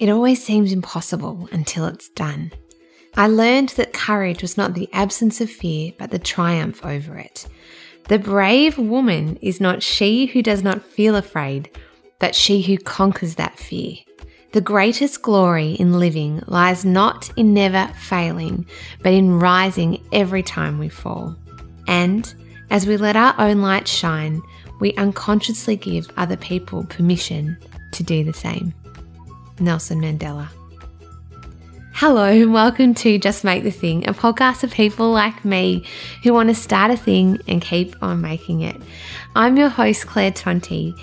It always seems impossible until it's done. I learned that courage was not the absence of fear, but the triumph over it. The brave woman is not she who does not feel afraid, but she who conquers that fear. The greatest glory in living lies not in never failing, but in rising every time we fall. And as we let our own light shine, we unconsciously give other people permission to do the same. Nelson Mandela. Hello, and welcome to Just Make the Thing, a podcast of people like me who want to start a thing and keep on making it. I'm your host, Claire Tonti,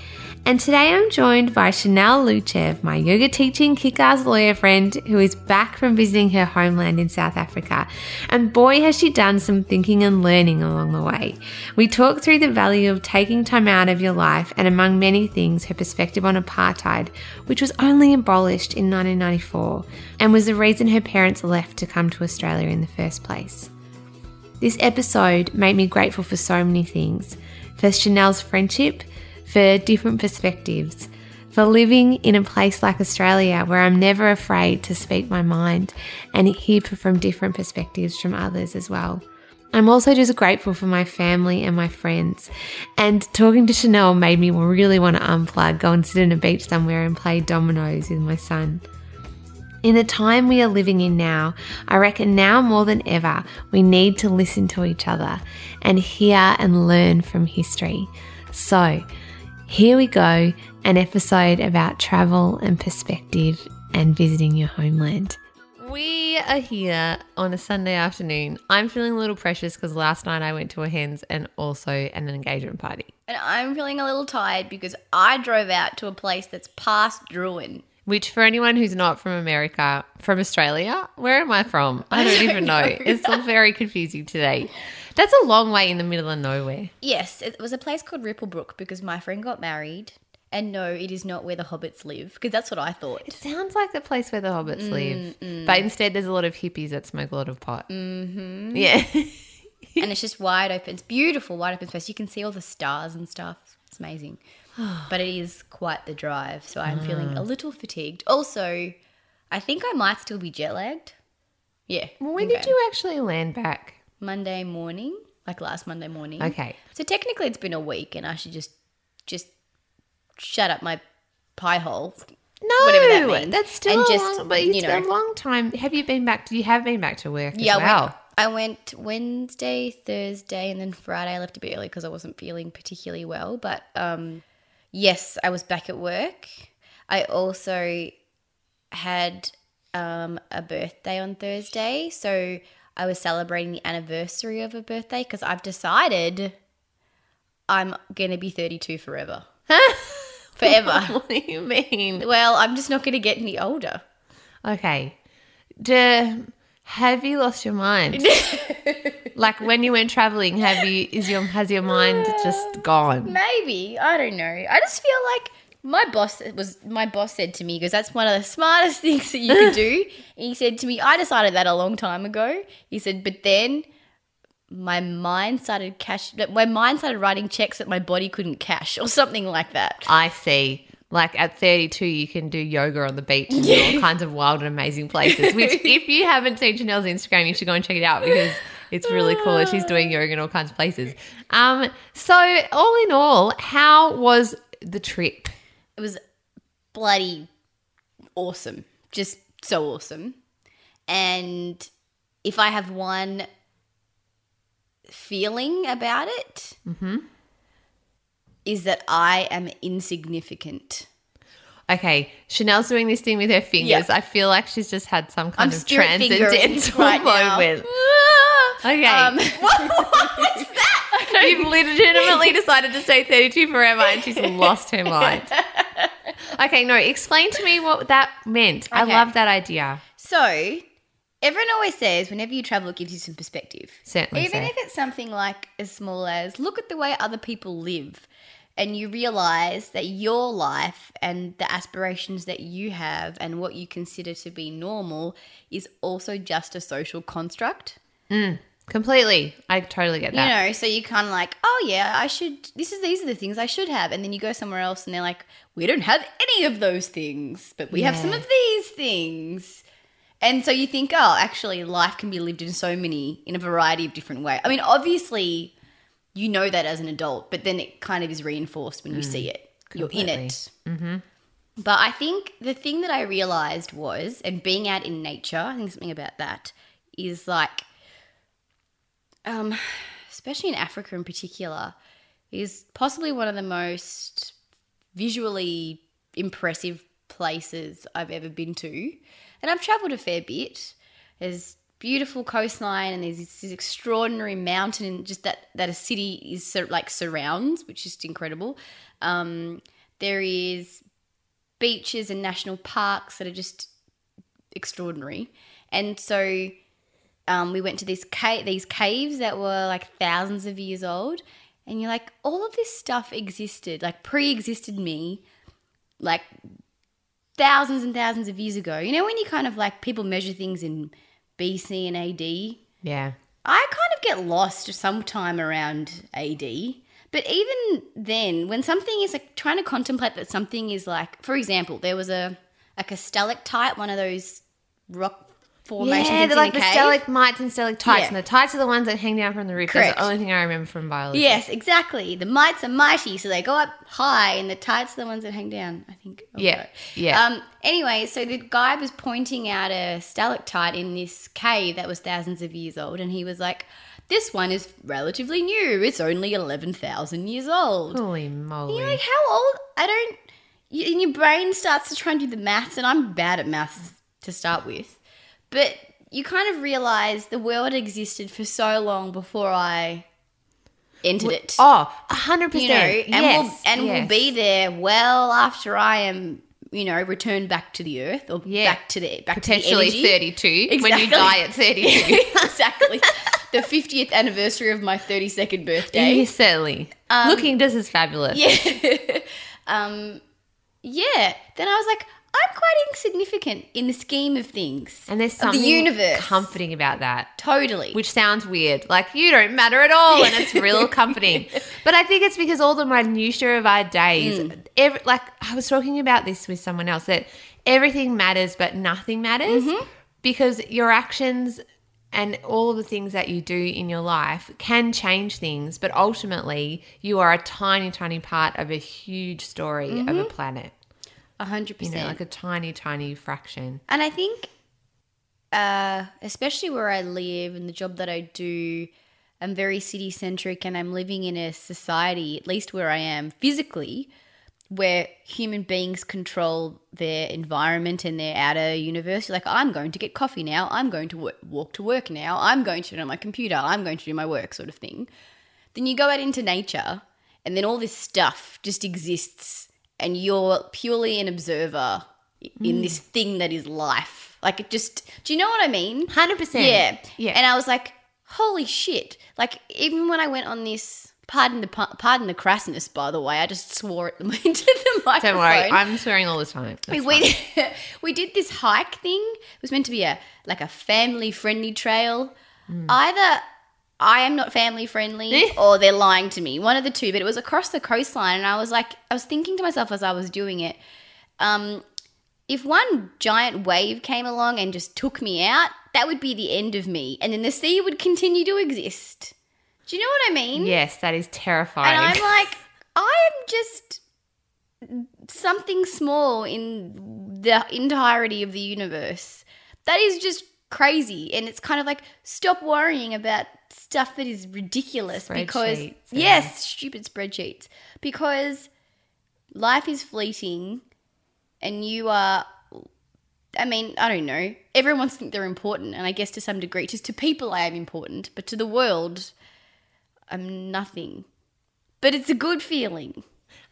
and today I'm joined by Chanel Luchev, my yoga teaching kick ass lawyer friend who is back from visiting her homeland in South Africa. And boy, has she done some thinking and learning along the way. We talk through the value of taking time out of your life, and among many things, her perspective on apartheid, which was only abolished in 1994 and was the reason her parents left to come to Australia in the first place. This episode made me grateful for so many things. For Chanel's friendship, for different perspectives, for living in a place like Australia where I'm never afraid to speak my mind and hear from different perspectives from others as well. I'm also just grateful for my family and my friends. And talking to Chanel made me really want to unplug, go and sit on a beach somewhere and play dominoes with my son. In the time we are living in now, I reckon now more than ever, we need to listen to each other and hear and learn from history. So, here we go an episode about travel and perspective and visiting your homeland. We are here on a Sunday afternoon. I'm feeling a little precious because last night I went to a hens and also an engagement party. And I'm feeling a little tired because I drove out to a place that's past Drouin. Which, for anyone who's not from America, from Australia, where am I from? I don't, even know. It's all very confusing today. That's a long way in the middle of nowhere. Yes, it was a place called Ripplebrook because my friend got married. And no, it is not where the hobbits live because that's what I thought. It sounds like the place where the hobbits live, but instead there's a lot of hippies that smoke a lot of pot. Mm-hmm. Yeah. and it's just wide open. It's beautiful, wide open space. You can see all the stars and stuff. It's amazing. but it is quite the drive, so I'm feeling Ah. a little fatigued. Also, I think I might still be jet lagged. Yeah. well, when okay. did you actually land back? Monday morning, like last Monday morning. Okay. So technically, it's been a week, and I should just just shut up my pie hole. No, Whatever that means. that's still And a just, long, but you know- a long time. Have you been back? You have been back to work Yeah, well. went, I went Wednesday, Thursday, and then Friday. I left a bit early because I wasn't feeling particularly well. But um, yes, I was back at work. I also had um, a birthday on Thursday, so I was celebrating the anniversary of a birthday because I've decided I'm gonna be 32 forever. Forever. what do you mean? well, I'm just not gonna get any older. Okay. Do, have you lost your mind? like when you went traveling, have you is your has your mind uh, just gone? Maybe I don't know. I just feel like my boss was my boss said to me because that's one of the smartest things that you can do. he said to me, I decided that a long time ago. He said, but then my mind started cash. My mind started writing checks that my body couldn't cash or something like that. I see. Like at 32, you can do yoga on the beach and do all kinds of wild and amazing places. Which, if you haven't seen Chanel's Instagram, you should go and check it out because it's really cool. She's doing yoga in all kinds of places. Um, so all in all, how was the trip? It was bloody awesome. Just so awesome. And if I have one feeling about it, is that I am insignificant. Okay, Chanel's doing this thing with her fingers. Yeah. I feel like she's just had some kind I'm of transcendental right moment. Okay. Um, what is that? You've legitimately decided to stay 32 forever and she's lost her mind. Okay, no, explain to me what that meant. I Okay. love that idea. So, everyone always says whenever you travel, it gives you some perspective. Certainly Even so. if it's something like as small as look at the way other people live, and you realize that your life and the aspirations that you have and what you consider to be normal is also just a social construct. Mm. Completely. I totally get that. You know, so you kind of like, oh yeah, I should. This is these are the things I should have, and then you go somewhere else, and they're like, we don't have any of those things, but we have some of these things. And so you think, oh, actually, life can be lived in so many, in a variety of different ways. I mean, obviously, you know that as an adult, but then it kind of is reinforced when you see it. You're in it. Mm-hmm. But I think the thing that I realized was, and being out in nature, I think something about that is like, um, especially in Africa in particular, is possibly one of the most visually impressive places I've ever been to. And I've traveled a fair bit. There's beautiful coastline and there's this, extraordinary mountain and just that that a city is of like surrounds, which is incredible. Um, there is beaches and national parks that are just extraordinary. And so um, we went to this cave, these caves that were like thousands of years old, and you're like, all of this stuff existed, like pre-existed me, like thousands and thousands of years ago. You know when you kind of like people measure things in BC and AD. Yeah. I kind of get lost sometime around AD. But even then, when something is like trying to contemplate that something is like, for example, there was a like a stalactite, one of those rock formations Yeah, they're like the cave. stalagmites and stalactites, Yeah. and the tights are the ones that hang down from the roof. That's Correct. the only thing I remember from biology. Yes, exactly. The mites are mighty, so they go up high, and the tights are the ones that hang down. I think. Oh, Yeah, yeah. Um. Anyway, so the guy was pointing out a stalactite in this cave that was thousands of years old, and he was like, "This one is relatively new. It's only eleven thousand years old." Holy moly. You're like, "How old?" I don't. You, and your brain starts to try and do the maths, and I'm bad at maths to start with, but you kind of realize the world existed for so long before I entered it oh, a hundred percent. you know, and yes, we'll and yes. we'll be there well after I am, you know, returned back to the earth or Yeah. back to the back potentially to the energy. 32 when you die at 32. exactly. the 50th anniversary of my 32nd birthday. Yes, certainly. Looking just as fabulous. Yeah. um yeah, then I was like I'm quite insignificant in the scheme of things. And there's something the universe. comforting about that. totally. Which sounds weird. Like you don't matter at all, and it's real comforting. But I think it's because all the minutiae of our days, Mm. every, like I was talking about this with someone else, that everything matters, but nothing matters Mm-hmm. because your actions and all of the things that you do in your life can change things, but ultimately you are a tiny, tiny part of a huge story of Mm-hmm. a planet. A 100%. Like a tiny, tiny fraction. And I think, uh, especially where I live and the job that I do, I'm very city centric and I'm living in a society, at least where I am physically, where human beings control their environment and their outer universe. Like, I'm going to get coffee now. I'm going to walk to work now. I'm going to turn on my computer. I'm going to do my work, sort of thing. Then you go out into nature and then all this stuff just exists and you're purely an observer in this thing that is life. Like it just, do you know what I mean? 100%. Yeah. Yeah. And I was like, holy shit. Like even when I went on this, pardon the pardon the crassness, by the way, I just swore it into the microphone. Don't worry, I'm swearing all the time. We, That's we, we did this hike thing. It was meant to be a like a family friendly trail. Hmm. Either I am not family friendly or they're lying to me. One of the two. But it was across the coastline, and I was like, I was thinking to myself as I was doing it, um, if one giant wave came along and just took me out, that would be the end of me, and then the sea would continue to exist. Do you know what I mean? Yes, that is terrifying. And I'm like, I am just something small in the entirety of the universe. That is just crazy. And it's kind of like, stop worrying about stuff that is ridiculous because, yeah. yes, stupid spreadsheets. Because life is fleeting and you are. I mean, I don't know. Everyone wants to think they're important, and I guess to some degree, just to people, I am important, but to the world, I'm nothing. But it's a good feeling.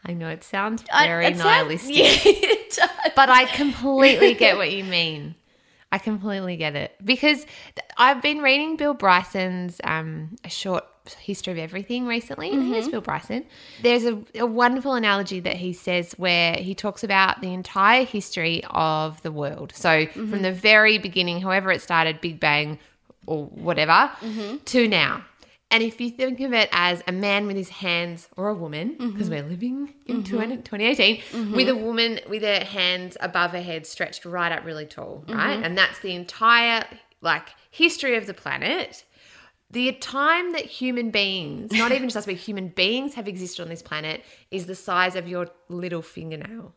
I know it sounds I- very it sounds- nihilistic, Yeah, it but I completely get what you mean. I completely get it because I've been reading Bill Bryson's um, a short history of everything recently. Think it's mm-hmm. Bill Bryson. There's a, a wonderful analogy that he says where he talks about the entire history of the world. So from mm-hmm. the very beginning, however it started, Big Bang or whatever, mm-hmm. to now. And if you think of it as a man with his hands, or a woman, because mm-hmm. we're living in mm-hmm. 20 2018, mm-hmm. with a woman with her hands above her head stretched right up really tall, right? And that's the entire like history of the planet. The time that human beings, not even just us, but human beings have existed on this planet is the size of your little fingernail.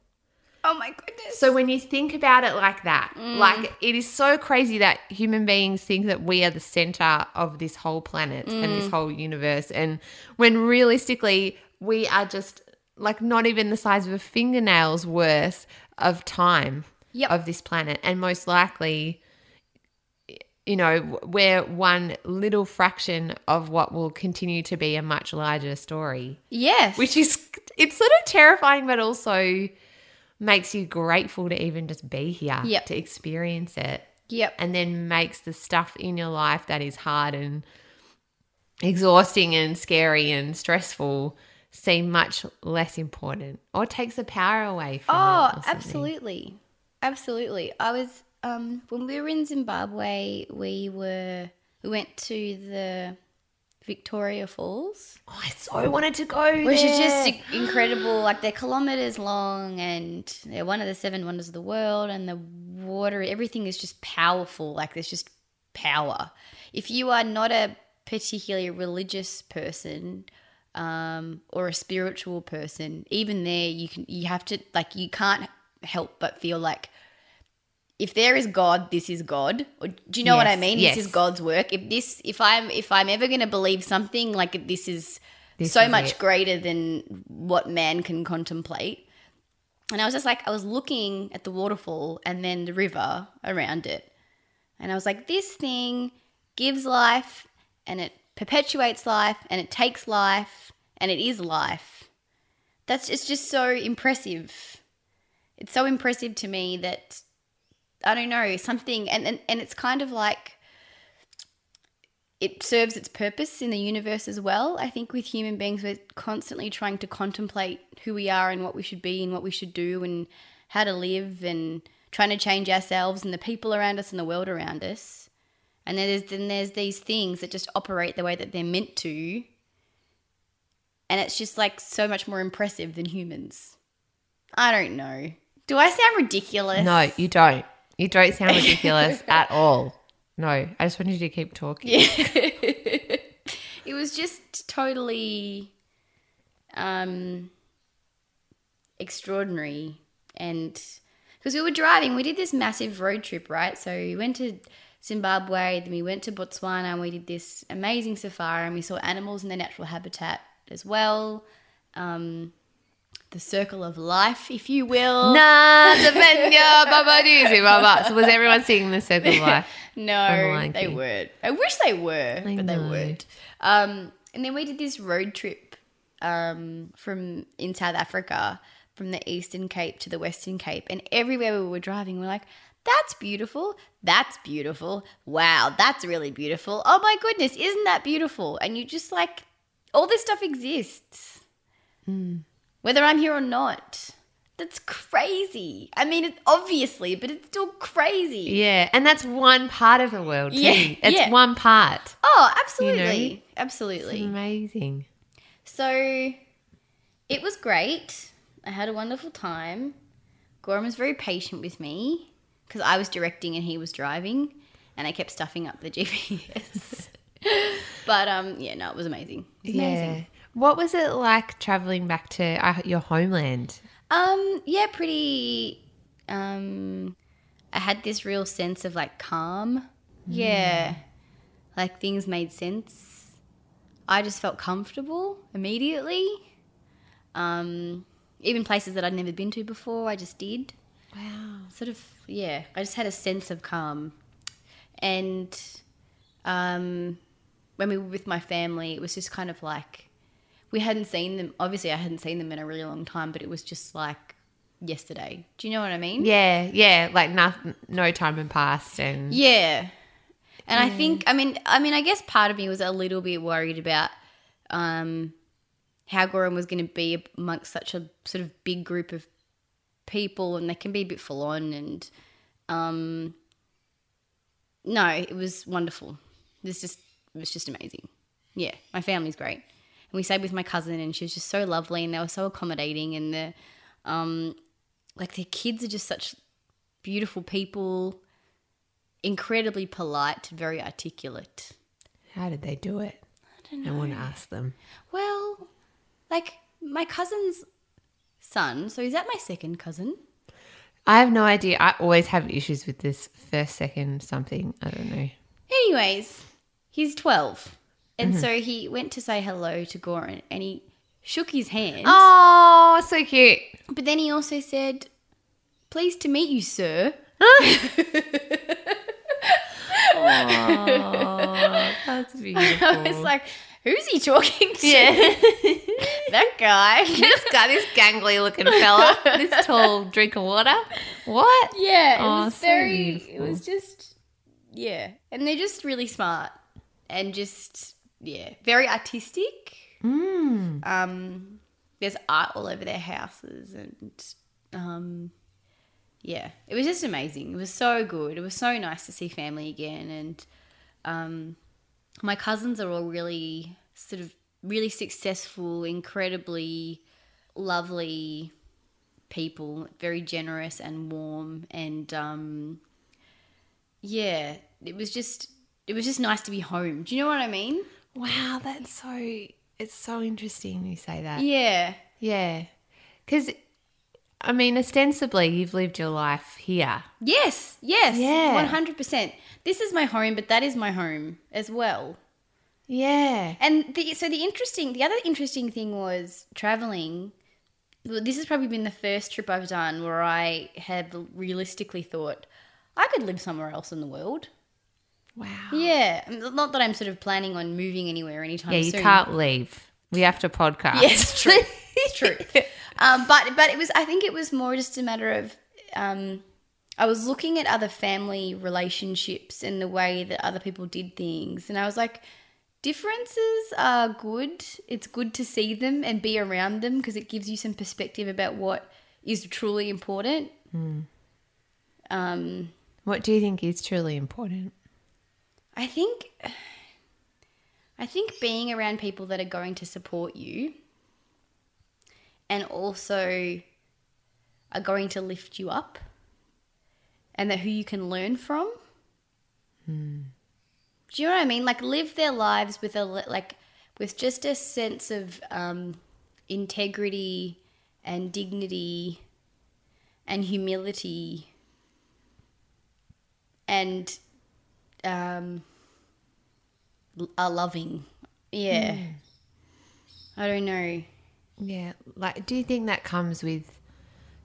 Oh my goodness. So when you think about it like that, mm. like it is so crazy that human beings think that we are the center of this whole planet and this mm. whole universe, and when realistically we are just like not even the size of a fingernail's worth of time Yep. of this planet, and most likely. You know, we're one little fraction of what will continue to be a much larger story yes. which is it's sort of terrifying but also makes you grateful to even just be here Yep. to experience it Yep. and then makes the stuff in your life that is hard and exhausting and scary and stressful seem much less important or takes the power away from Oh, absolutely. Absolutely. I was um when we were in Zimbabwe, we were we went to the Victoria Falls, oh, i so wanted to go which is just incredible. Like they're kilometers long and they're one of the seven wonders of the world and the water everything is just powerful. Like there's just power. If you are not a particularly religious person, um, or a spiritual person, even there you can you have to like you can't help but feel like if there is God, this is God. Or, do you know what I mean? yes. This is God's work. If this if I'm if I'm ever gonna believe something, like this is This so is much it. greater than what man can contemplate. And I was just like, I was looking at the waterfall and then the river around it. And I was like, this thing gives life and it perpetuates life and it takes life and it is life. That's it's just so impressive. It's so impressive to me that I don't know, something and, and, and it's kind of like it serves its purpose in the universe as well. I think with human beings, we're constantly trying to contemplate who we are and what we should be and what we should do and how to live and trying to change ourselves and the people around us and the world around us. And then there's then there's these things that just operate the way that they're meant to. And it's just like so much more impressive than humans. I don't know. Do I sound ridiculous? no you don't you don't sound ridiculous at all. No i just wanted you to keep talking. It was just totally um extraordinary and because we were driving we did this massive road trip right? So we went to zimbabwe then we went to botswana and we did this amazing safari and we saw animals in their natural habitat as well. Um the circle of life if you will Na Savenya Baba Doozy Baba. So was everyone singing the circle of life? No, they weren't. I wish they were, I but they weren't. Um, and then we did this road trip um, from in South Africa, from the Eastern Cape to the Western Cape, and everywhere we were driving, we're like, "That's beautiful. That's beautiful. Wow, that's really beautiful. Oh my goodness, isn't that beautiful?" And you just like, all this stuff exists, whether I'm here or not. That's crazy. I mean, it, obviously, but it's still crazy. Yeah, and that's one part of the world too. Yeah, it's yeah. one part. Oh, absolutely. It's Absolutely. amazing. So it was great. I had a wonderful time. Goran was very patient with me because I was directing and he was driving, and I kept stuffing up the GPS. but um, yeah, no, it was amazing. It was amazing. What was it like traveling back to uh, your homeland? Um, yeah, pretty. Um, I had this real sense of like calm. Yeah, like things made sense. I just felt comfortable immediately. Um, even places that I'd never been to before, I just did. Wow. Sort of, yeah. I just had a sense of calm, and um, when we were with my family, it was just kind of like we hadn't seen them. Obviously, I hadn't seen them in a really long time, but it was just like yesterday. Do you know what I mean? Yeah, yeah. Like no, no time had passed, and Yeah. And I think I mean I mean I guess part of me was a little bit worried about um how Goran was going to be amongst such a sort of big group of people and they can be a bit full on and um no, it was wonderful. Was just it was just amazing. Yeah, my family's great. And we stayed with my cousin and she was just so lovely and they were so accommodating and the um like their kids are just such beautiful people incredibly polite, very articulate. how did they do it? I don't know. I want to ask them. Well, like my cousin's son, so is that my second cousin? I have no idea. I always have issues with this first, second, something. I don't know. Anyways, he's 12. And mm-hmm. so he went to say hello to Goran and he shook his hand. Oh, so cute. But then he also said, Pleased to meet you, sir. oh, That's beautiful. I was like, Who's he talking to? yeah. That guy. this guy, this gangly looking fella, this tall drink of water. What? Yeah, it Oh, was so very. It was just, yeah, and they're just really smart and just yeah, very artistic. Mm. Um, there's art all over their houses, and um, yeah, it was just amazing. It was so good. It was so nice to see family again, and um, my cousins are all really sort of really successful, incredibly lovely people, very generous and warm, and um, yeah, it was just it was just nice to be home. Do you know what I mean? Wow, that's so. It's so interesting you say that. Yeah, Yeah. Because, I mean, ostensibly, you've lived your life here. yes, yes, Yeah. one hundred percent. This is my home, but that is my home as well. Yeah. And the, so the interesting, the other interesting thing was traveling. Well, this has probably been the first trip I've done where I had realistically thought I could live somewhere else in the world. Wow. Yeah, not that I'm sort of planning on moving anywhere anytime soon. Yeah, you soon. can't leave. We have to podcast. Yes, it's true. It's true. Um, but but it was. I think it was more just a matter of. Um, I was looking at other family relationships and the way that other people did things, and I was like, differences are good. It's good to see them and be around them because it gives you some perspective about what is truly important. Um, What do you think is truly important? I think I think being around people that are going to support you and also are going to lift you up and that who you can learn from. Do you know what I mean? Like live their lives with a like with just a sense of um, integrity and dignity and humility and um, are loving. Yeah. I don't know. Yeah. Like, do you think that comes with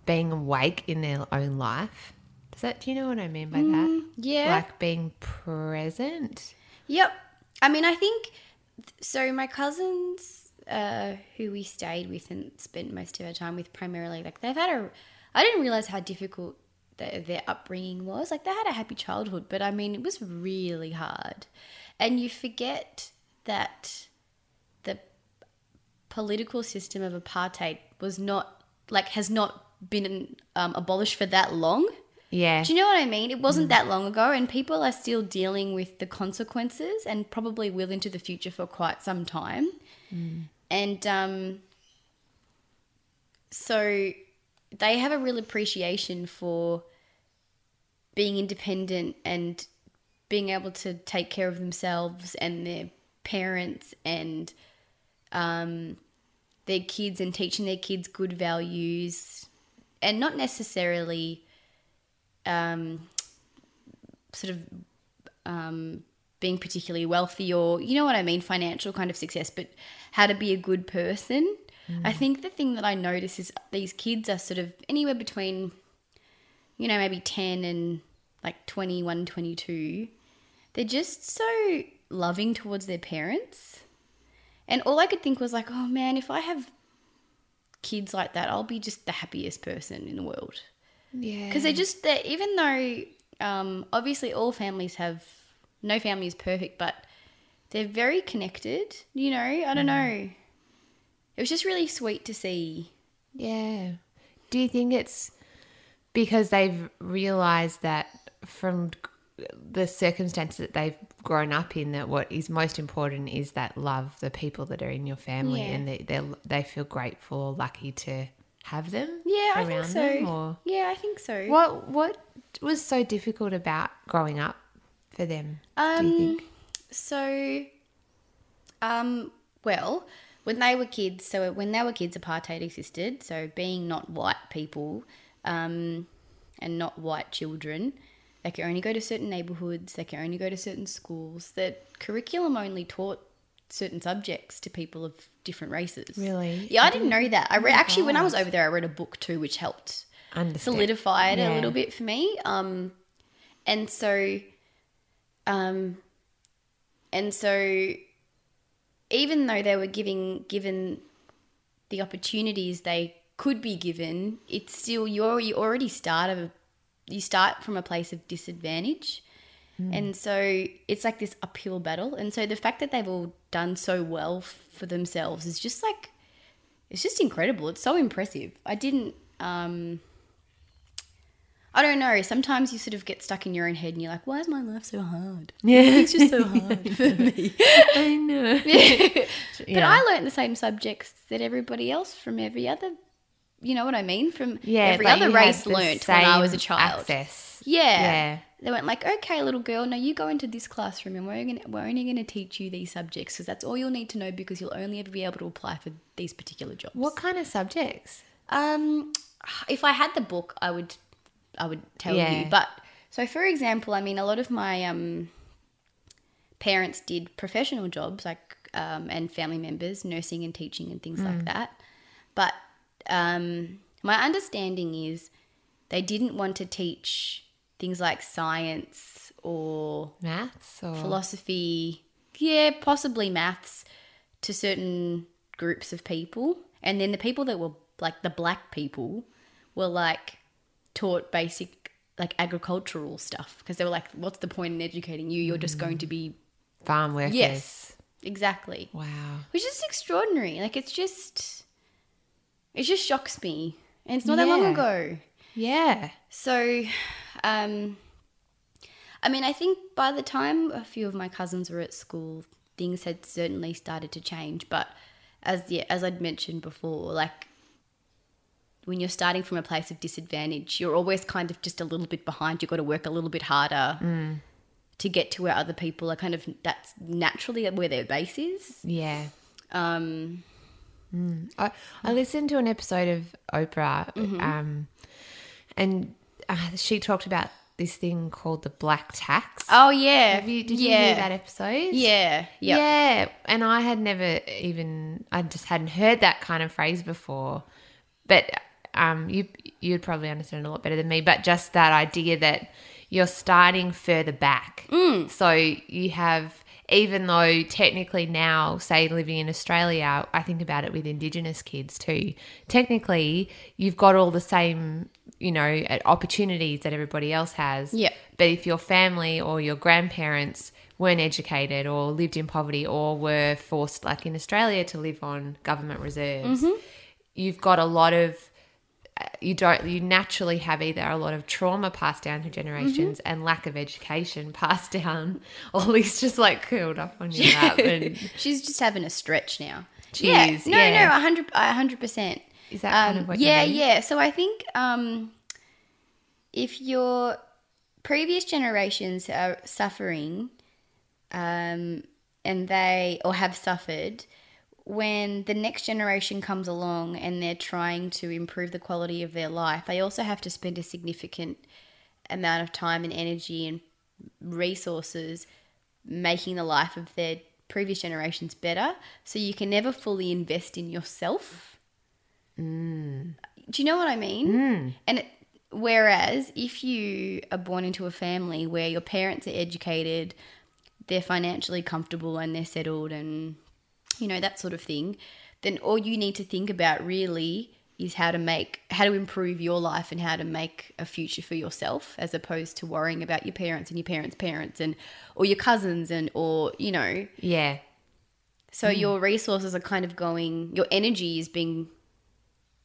being awake in their own life? Does that, do you know what I mean by that? yeah. Like being present. Yep. I mean, I think so. My cousins, uh, who we stayed with and spent most of our time with, primarily, like they've had a. I didn't realize how difficult their, their upbringing was. Like they had a happy childhood, but I mean, it was really hard, and you forget that the political system of apartheid was not like has not been um, abolished for that long. Yeah. Do you know what I mean? It wasn't that long ago, and people are still dealing with the consequences and probably will into the future for quite some time. And um, so they have a real appreciation for being independent and being able to take care of themselves and their parents and um, their kids and teaching their kids good values and not necessarily um, sort of um, being particularly wealthy or you know what I mean, financial kind of success, but how to be a good person. I think the thing that I notice is these kids are sort of anywhere between, you know, maybe 10 and like 21, 22. They're just so loving towards their parents. And all I could think was like, oh man, if I have kids like that, I'll be just the happiest person in the world. Yeah. Because they're just that even though um, obviously all families have no family is perfect, but they're very connected. You know, I don't know. It was just really sweet to see. Yeah. Do you think it's because they've realized that from the circumstances that they've grown up in that what is most important is that love the people that are in your family Yeah. and they they they feel grateful or lucky to have them Yeah, I think so. them or Yeah, I think so. what what was so difficult about growing up for them do you Um, think So, um, well, when they were kids, so when they were kids, apartheid existed. So, being not white people um, and not white children, they could only go to certain neighborhoods, they could only go to certain schools. The curriculum only taught certain subjects to people of different races. Really? Yeah, I didn't know that. I re- actually, when I was over there, I read a book too, which helped Understand. solidify it a little bit for me. Um, and so, um, and so, even though they were giving given the opportunities they could be given, it's still you're you already start of you start from a place of disadvantage. And so it's like this uphill battle. And so the fact that they've all done so well f- for themselves is just like it's just incredible. It's so impressive. I didn't um I don't know. Sometimes you sort of get stuck in your own head and you're like, why is my life so hard? Yeah. It's just so hard for me. I know But Yeah. I learned the same subjects that everybody else from every other, you know what I mean? From yeah every like other race learnt when I was a child. access Yeah. Yeah. They went like, okay, little girl, now you go into this classroom and we're, gonna, we're only going to teach you these subjects because that's all you'll need to know because you'll only ever be able to apply for these particular jobs. what kind of subjects Um, if I had the book, I would, I would tell Yeah. you. But so, for example, I mean, a lot of my um, parents did professional jobs, like um, and family members, nursing and teaching and things like that. But um, my understanding is they didn't want to teach things like science or maths or philosophy, yeah, possibly maths to certain groups of people. And then the people that were like the black people were like taught basic like agricultural stuff because they were like, what's the point in educating you? You're just going to be. farm workers Yes, exactly. wow Which is extraordinary. Like, it's just. It just shocks me. And it's not that long ago. yeah So, um, I mean, I think by the time a few of my cousins were at school, things had certainly started to change. But as the as I'd mentioned before, like when you're starting from a place of disadvantage, you're always kind of just a little bit behind. You've got to work a little bit harder to get to where other people are. Kind of that's naturally where their base is. yeah Um, I, I listened to an episode of Oprah, Mm-hmm. um, and uh, she talked about this thing called the black tax. oh yeah, Have you, did yeah. you hear that episode? Yeah, yeah, Yeah, and I had never even I just hadn't heard that kind of phrase before. But um you you'd probably understand it a lot better than me, but just that idea that you're starting further back. Mm. So you have even though technically now say living in Australia, I think about it with indigenous kids too. Technically, you've got all the same, you know, opportunities that everybody else has. Yeah. But if your family or your grandparents weren't educated or lived in poverty or were forced, like in Australia, to live on government reserves, you've got a lot of you don't you naturally have either a lot of trauma passed down to generations and lack of education passed down or at least just like curled up on your lap and She's just having a stretch now. Cheers, Yeah, no, yeah. no, a hundred, a hundred percent. Is that kind Um, of what you yeah, yeah. So I think um, if your previous generations are suffering, um, and they or have suffered, when the next generation comes along and they're trying to improve the quality of their life, they also have to spend a significant amount of time and energy and resources making the life of their previous generations better. So you can never fully invest in yourself. Mm. Do you know what I mean? Mm. And it, whereas if you are born into a family where your parents are educated, they're financially comfortable and they're settled and you know that sort of thing, then all you need to think about really is how to make how to improve your life and how to make a future for yourself as opposed to worrying about your parents and your parents' parents and or your cousins and or you know Yeah. so hmm. your resources are kind of going, your energy is being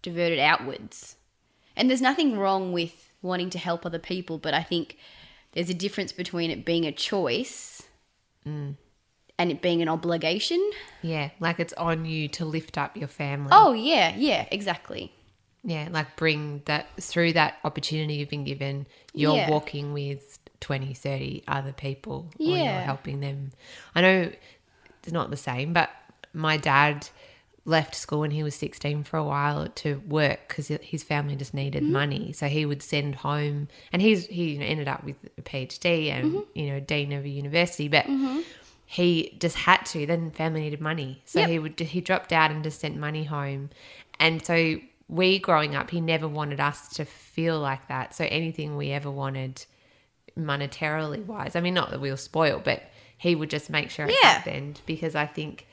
diverted outwards. And there's nothing wrong with wanting to help other people, but I think there's a difference between it being a choice hmm. And it being an obligation. Yeah. Like it's on you to lift up your family. Oh, yeah, yeah, exactly. Yeah. Like bring that through that opportunity you've been given, you're Yeah. walking with 20, 30 other people or you're Yeah. helping them. I know it's not the same, but my dad left school when he was 16 for a while to work because his family just needed Mm-hmm. money so he would send home and he's he ended up with a phd and Mm-hmm. you know dean of a university but he just had to then family needed money so Yep. he would he dropped out and just sent money home and so we growing up he never wanted us to feel like that so anything we ever wanted monetarily wise i mean not that we were spoiled but he would just make sure it Yeah. happened because i think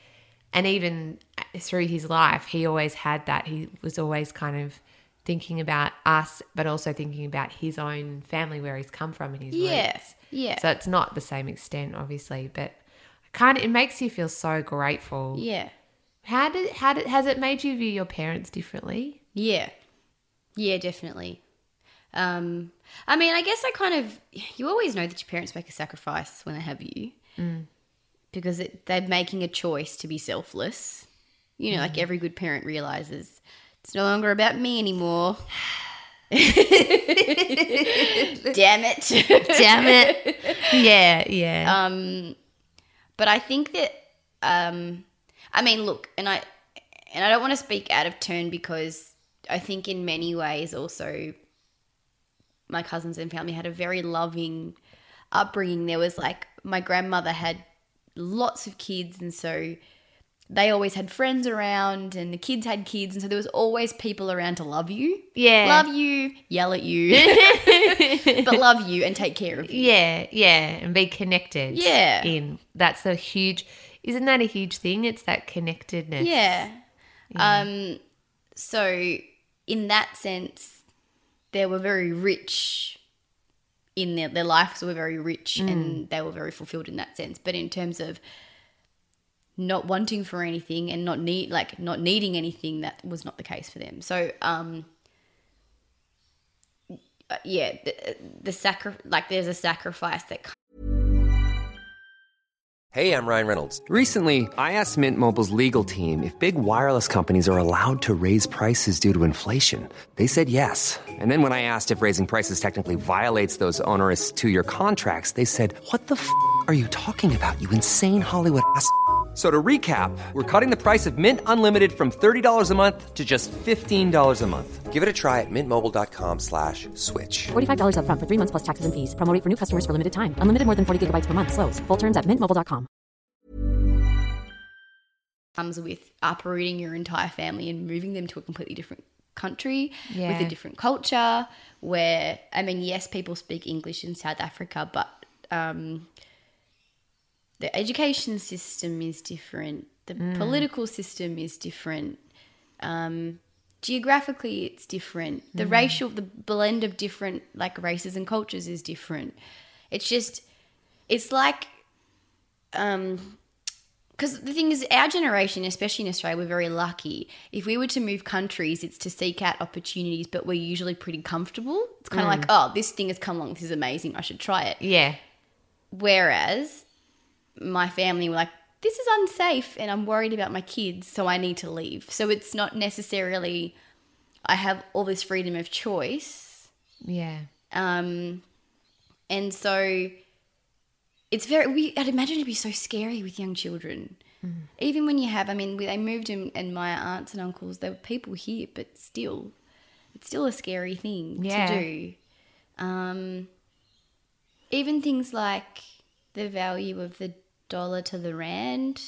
and even through his life he always had that he was always kind of thinking about us but also thinking about his own family where he's come from and his Yeah, roots yeah. so it's not the same extent obviously but kind of it makes you feel so grateful Yeah. how did how did has it made you view your parents differently Yeah. Yeah, definitely. Um, I mean, I guess I kind of, you always know that your parents make a sacrifice when they have you because it, they're making a choice to be selfless. You know, like every good parent realizes it's no longer about me anymore. Damn it. damn it yeah yeah Um, but I think that um, I mean, look, and I and I don't want to speak out of turn because I think in many ways also my cousins and family had a very loving upbringing. There was like my grandmother had lots of kids, and so they always had friends around, and the kids had kids, and so there was always people around to love you, Yeah. love you, yell at you, but love you and take care of you. Yeah, yeah, and be connected. Yeah. in that's a huge. Isn't that a huge thing? It's that connectedness. Yeah. Um so in that sense they were very rich in their their lives were very rich and they were very fulfilled in that sense. But in terms of not wanting for anything and not need like not needing anything that was not the case for them. So um uh, yeah, the, the sacri- like there's a sacrifice that Hey, I'm Ryan Reynolds. Recently, I asked Mint Mobile's legal team if big wireless companies are allowed to raise prices due to inflation. They said yes. And then when I asked if raising prices technically violates those onerous two year contracts, they said, What the f are you talking about, you insane Hollywood ass? F- So to recap, we're cutting the price of Mint Unlimited from $30 a month to just $15 a month. Give it a try at mintmobile.com slash switch. $45 upfront for three months plus taxes and fees. Promo rate for new customers for limited time. Unlimited more than 40 gigabytes per month. Slows. Full terms at mintmobile.com. comes with uprooting your entire family and moving them to a completely different country with a different culture where i mean yes people speak english in south africa but um, the education system is different the political system is different um, geographically it's different the racial the blend of different like races and cultures is different it's just it's like um because the thing is, our generation, especially in Australia, we're very lucky. If we were to move countries, it's to seek out opportunities, but we're usually pretty comfortable. It's kind of like, oh, this thing has come along. This is amazing. I should try it. yeah, Whereas my family were like, this is unsafe and I'm worried about my kids, so I need to leave. So it's not necessarily, I have all this freedom of choice. yeah, Um, and so it's very, we, I'd imagine it'd be so scary with young children. Even when you have, I mean, we- they moved in, and my aunts and uncles, there were people here, but still, it's still a scary thing Yeah. to do. Um, even things like the value of the dollar to the rand.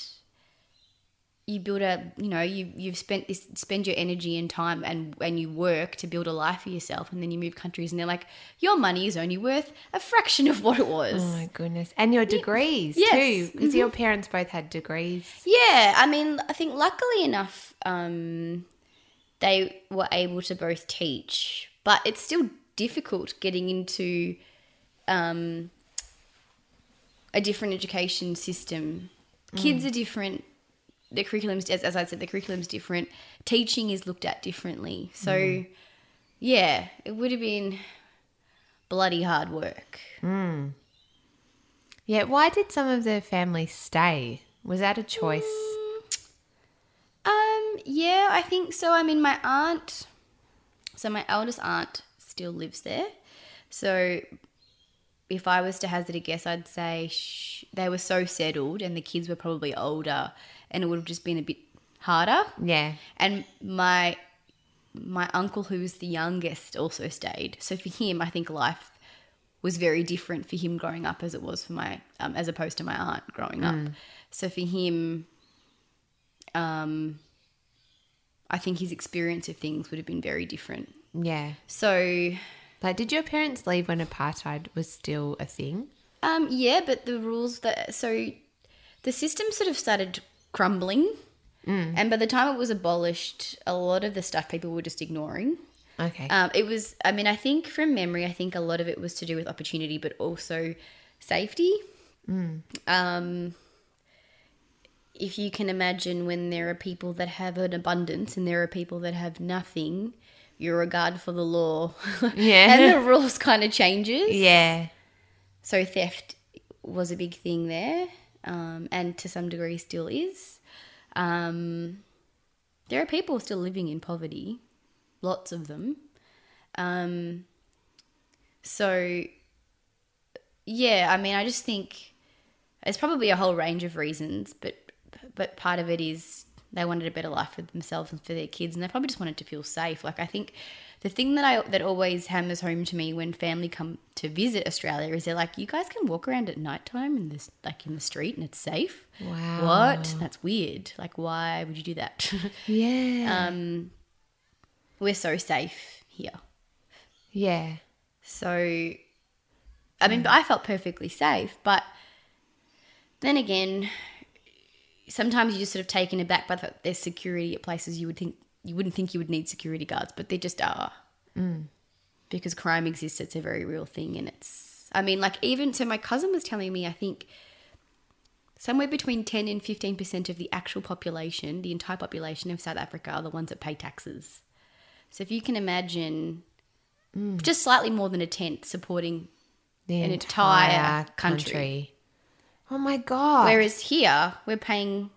you build a you know you you've spent this spend your energy and time and and you work to build a life for yourself and then you move countries and they're like your money is only worth a fraction of what it was Oh my goodness. And your degrees Yes. too. Because your parents both had degrees. yeah i mean i think luckily enough um they were able to both teach but it's still difficult getting into um a different education system kids mm. are different the curriculum's as, as i said the curriculum's different teaching is looked at differently so mm. yeah it would have been bloody hard work mm. Yeah. Why did some of the family stay? Was that a choice? Um, yeah, I think so. I mean, my aunt, so my eldest aunt still lives there. So if I was to hazard a guess, I'd say sh- they were so settled and the kids were probably older and it would have just been a bit harder. Yeah. And my my uncle, who was the youngest, also stayed. So for him, I think life was very different for him growing up as it was for my, um, as opposed to my aunt growing up. So for him, um, I think his experience of things would have been very different. Yeah. So, Like, did your parents leave when apartheid was still a thing? um, yeah, but the rules that so the system sort of started crumbling, and by the time it was abolished, a lot of the stuff people were just ignoring. Okay. Um, it was, I mean, I think from memory, I think a lot of it was to do with opportunity, but also safety. Um, if you can imagine when there are people that have an abundance and there are people that have nothing, your regard for the law Yeah. and the rules kind of changes. yeah. So theft was a big thing there, um, and to some degree still is. Um, there are people still living in poverty, lots of them. Um, so, yeah, I mean, I just think there's probably a whole range of reasons, but but part of it is they wanted a better life for themselves and for their kids, and they probably just wanted to feel safe. Like I think the thing that I that always hammers home to me when family come to visit Australia is they're like, you guys can walk around at nighttime in this like in the street and it's safe. Wow. What? That's weird. Like, why would you do that? Yeah. um, we're so safe here. yeah. So, I mean, I felt perfectly safe, but then again, sometimes you're just sort of taken aback by the, there's security at places you would think you wouldn't think you would need security guards, but they just are. Mm. Because crime exists, it's a very real thing, and it's. I mean, like even so, my cousin was telling me, I think somewhere between 10 and 15% of the actual population, the entire population of South Africa, are the ones that pay taxes. So if you can imagine mm. just slightly more than a tenth supporting The An entire country. Oh my god. Whereas here, we're paying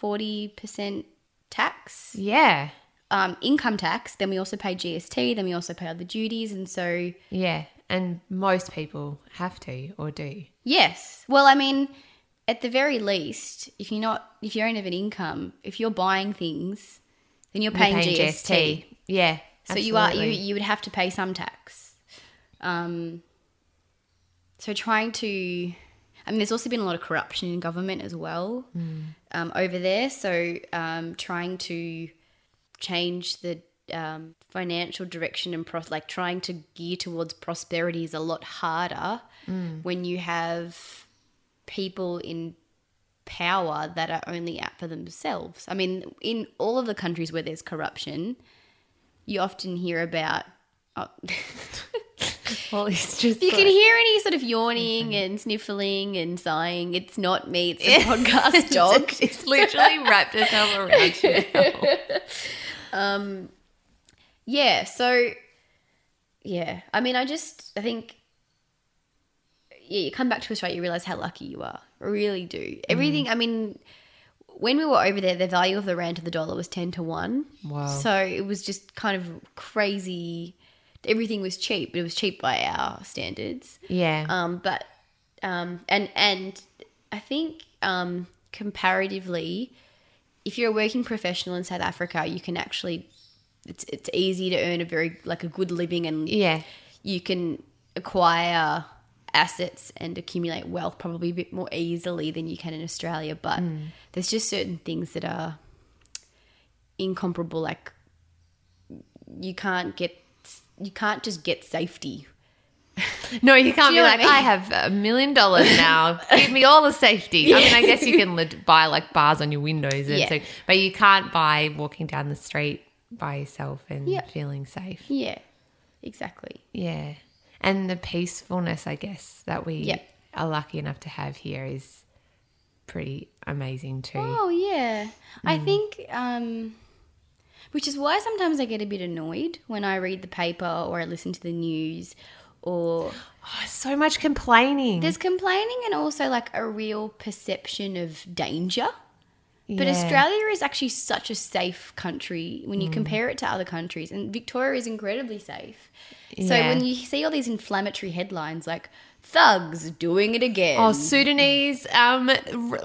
40% tax, yeah. um, income tax, then we also pay GST, then we also pay other duties. And so, Yeah. And most people have to or do. yes. Well, I mean, at the very least, if you're not, if you don't have an income, if you're buying things, then you're You're paying, GST. Yeah. So you are you you would have to pay some tax. Um, so trying to, I mean, there's also been a lot of corruption in government as well um, over there. So um, trying to change the um, financial direction and pros- like trying to gear towards prosperity is a lot harder when you have people in power that are only out for themselves. I mean, in all of the countries where there's corruption, you often hear about. Oh, Well, it's just you can hear any sort of yawning and sniffling and sighing. It's not me. It's a podcast dog. It's literally wrapped itself around you. Um, yeah. So, yeah. I mean, I just I think. Yeah, you come back to Australia, you realize how lucky you are. I really do. Mm. Everything. I mean, when we were over there, the value of the rand to the dollar was ten to one. Wow. So it was just kind of crazy. Everything was cheap, but it was cheap by our standards. Yeah. Um, but um, and and I think um, comparatively, if you're a working professional in South Africa, you can actually it's it's easy to earn a very like a good living and yeah. you can acquire assets and accumulate wealth probably a bit more easily than you can in Australia. But there's just certain things that are incomparable. Like you can't get you can't just get safety. No, you can't Do be like, I I, have a million dollars now. Give me all the safety. I mean, I guess you can lit- buy like bars on your windows, and Yeah. so, but you can't buy walking down the street by yourself and Yeah. feeling safe. Yeah, exactly. Yeah. And the peacefulness, I guess, that we Yeah. are lucky enough to have here is pretty amazing too. Oh yeah, I think, um, which is why sometimes I get a bit annoyed when I read the paper or I listen to the news, or Oh, so much complaining. there's complaining and also like a real perception of danger. But Australia is actually such a safe country when Mm. you compare it to other countries, and Victoria is incredibly safe. So when you see all these inflammatory headlines like thugs doing it again, Oh, Sudanese, um,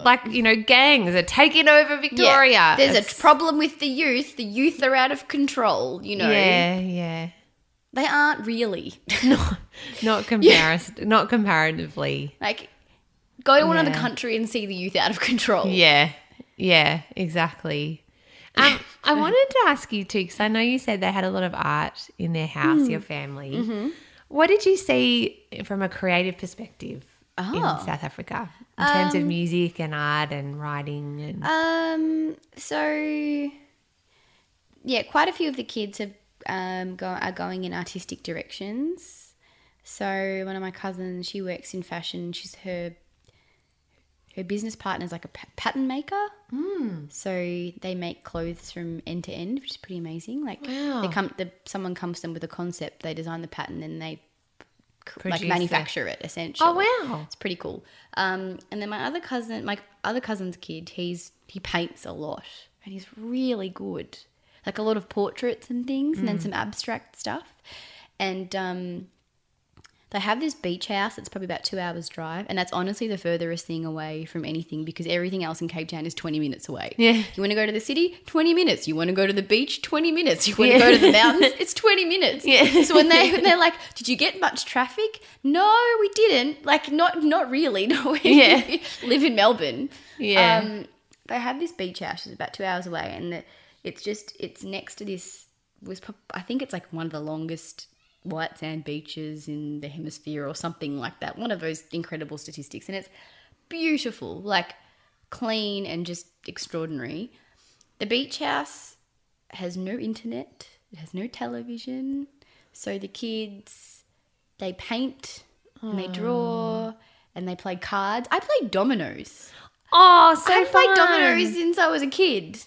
like you know, gangs are taking over Victoria. Yeah, there's It's- a problem with the youth. The youth are out of control. You know, Yeah, yeah. they aren't really. Not comparison, not comparatively. like, go to another Yeah. country and see the youth out of control. Yeah, yeah, exactly. Um, I wanted to ask you too, because I know you said they had a lot of art in their house, Mm. your family. Mm-hmm. What did you see from a creative perspective in Oh. South Africa in terms of music and art and writing? And Um. So, yeah, quite a few of the kids have um go are going in artistic directions. So one of my cousins, she works in fashion. She's her her business partner is like a pattern maker. Mm. So they make clothes from end to end, which is pretty amazing. Like Wow. they come, the, someone comes to them with a concept, they design the pattern, and they c- like manufacture it essentially. oh wow, It's pretty cool. Um, and then my other cousin, my other cousin's kid, he's he paints a lot and he's really good. Like a lot of portraits and things, and then some abstract stuff. And um, they have this beach house. It's probably about two hours drive, and that's honestly the furthest thing away from anything because everything else in Cape Town is twenty minutes away. Yeah. You want to go to the city? Twenty minutes. You want to go to the beach? Twenty minutes. You want to go to the mountains? It's twenty minutes. Yeah. So when they when they're like, "Did you get much traffic?" No, we didn't. Like, not not really. No, we Yeah. live in Melbourne. Yeah. Um, they have this beach house. It's about two hours away, and the, it's just it's next to this was I think it's like one of the longest white sand beaches in the hemisphere or something like that. One of those incredible statistics, and it's beautiful, like clean and just extraordinary. The beach house has no internet. It has no television. So the kids they paint and they draw oh. and they play cards. I played dominoes. oh so I played dominoes since I was a kid.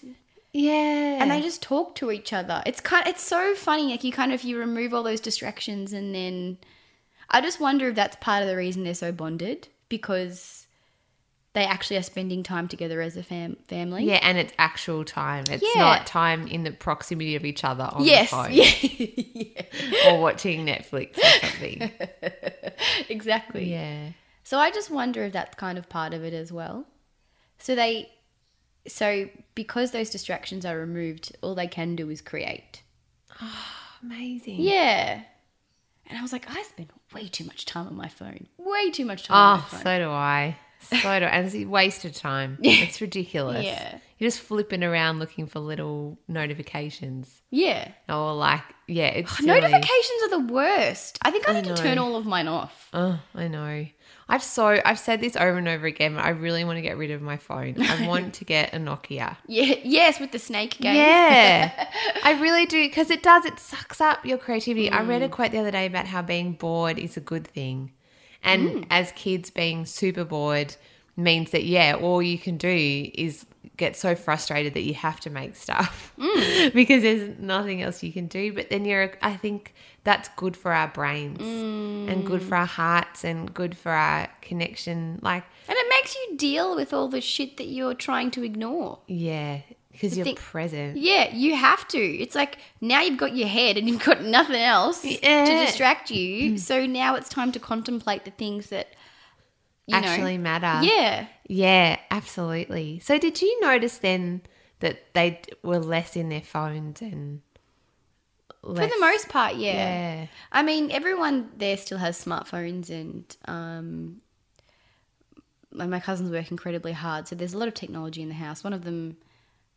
Yeah, And they just talk to each other. It's kind it's so funny. Like you kind of you remove all those distractions and then I just wonder if that's part of the reason they're so bonded because they actually are spending time together as a fam- family. yeah, and it's actual time. It's Yeah. not time in the proximity of each other on Yes. the phone Yeah. or watching Netflix or something. exactly. yeah. So I just wonder if that's kind of part of it as well. So they, so because those distractions are removed, all they can do is create. Amazing. Yeah. And I was like, I spend way too much time on my phone. Way too much time on my Oh, so do I. So do I. And it's a waste of time. It's ridiculous. Yeah. You're just flipping around looking for little notifications. yeah. Or like, yeah, it's silly. Notifications are the worst. I think I, I need to turn all of mine off. Oh, I know. I've so I've said this over and over again. But I really want to get rid of my phone. I want to get a Nokia. Yeah. Yes, with the snake game. Yeah, I really do because it does. It sucks up your creativity. I read a mm. quote the other day about how being bored is a good thing, and mm. as kids, being super bored means that yeah, all you can do is get so frustrated that you have to make stuff mm. because there's nothing else you can do. But then you're, I think that's good for our brains and good mm. for our hearts and good for our connection. Like, And it makes you deal with all the shit that you're trying to ignore. yeah, because you're present. Yeah, you have to. It's like now you've got your head and you've got nothing else Yeah. to distract you. Mm. So now it's time to contemplate the things that you know- Actually matter. Yeah. Yeah, absolutely. So, did you notice then that they were less in their phones and less, For the most part, yeah. Yeah. I mean, everyone there still has smartphones and um my, my cousins work incredibly hard, so there's a lot of technology in the house. One of them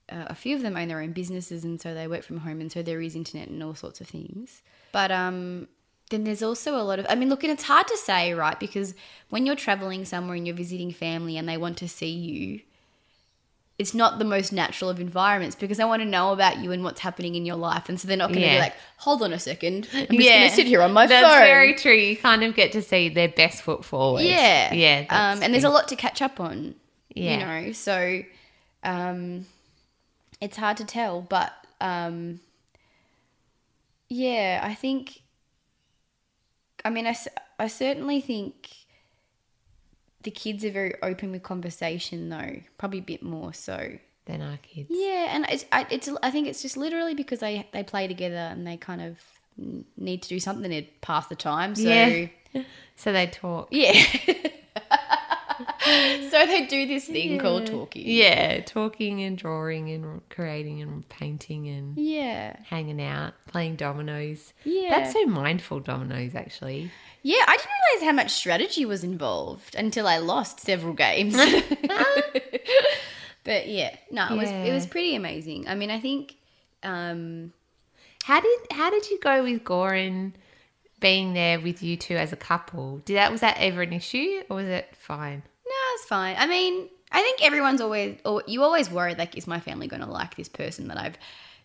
uh, a few of them own their own businesses, and so they work from home, and so there is internet and all sorts of things. But um, then there's also a lot of. I mean, look, and it's hard to say, right? Because when you're traveling somewhere and you're visiting family and they want to see you, it's not the most natural of environments because they want to know about you and what's happening in your life, and so they're not going to Yeah. be like, "Hold on a second, I'm just going to sit here on my That's phone." That's very true. You kind of get to see their best foot forward. Yeah, Yeah. Um, and there's a lot to catch up on. Yeah. You know, so um, it's hard to tell, but um, yeah, I think. I mean, I, I certainly think the kids are very open with conversation, though. Probably a bit more so. Than our kids. Yeah, and it's I, it's I think it's just literally because they they play together and they kind of need to do something to pass the time. So Yeah. So they talk. yeah. so they do this thing called talking. Yeah, talking and drawing and creating and painting and Yeah. hanging out, playing dominoes. Yeah. That's so mindful dominoes, actually. Yeah, I didn't realize how much strategy was involved until I lost several games. but yeah, no, it was it was pretty amazing. I mean, I think um How did how did you go with Goran being there with you two as a couple? Did that was that ever an issue or was it fine? No, it's fine. I mean, I think everyone's always or you always worry like is my family going to like this person that I've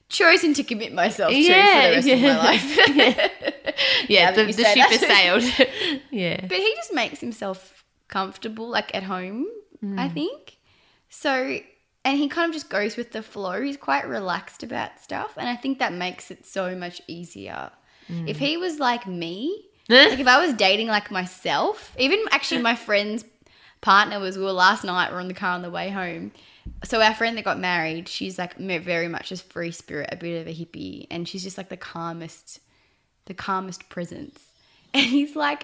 chosen to commit myself to for the rest of my life. Yeah, Now the, the ship that. has sailed. yeah. But he just makes himself comfortable, like at home, I mm. think. So, and he kind of just goes with the flow. He's quite relaxed about stuff. And I think that makes it so much easier. If mm. he was like me, like if I was dating like myself, even actually my friend's partner was, we were last night, we are on the car on the way home. So our friend that got married, she's like very much just free spirit, a bit of a hippie. And she's just like the calmest the calmest presence. And he's like,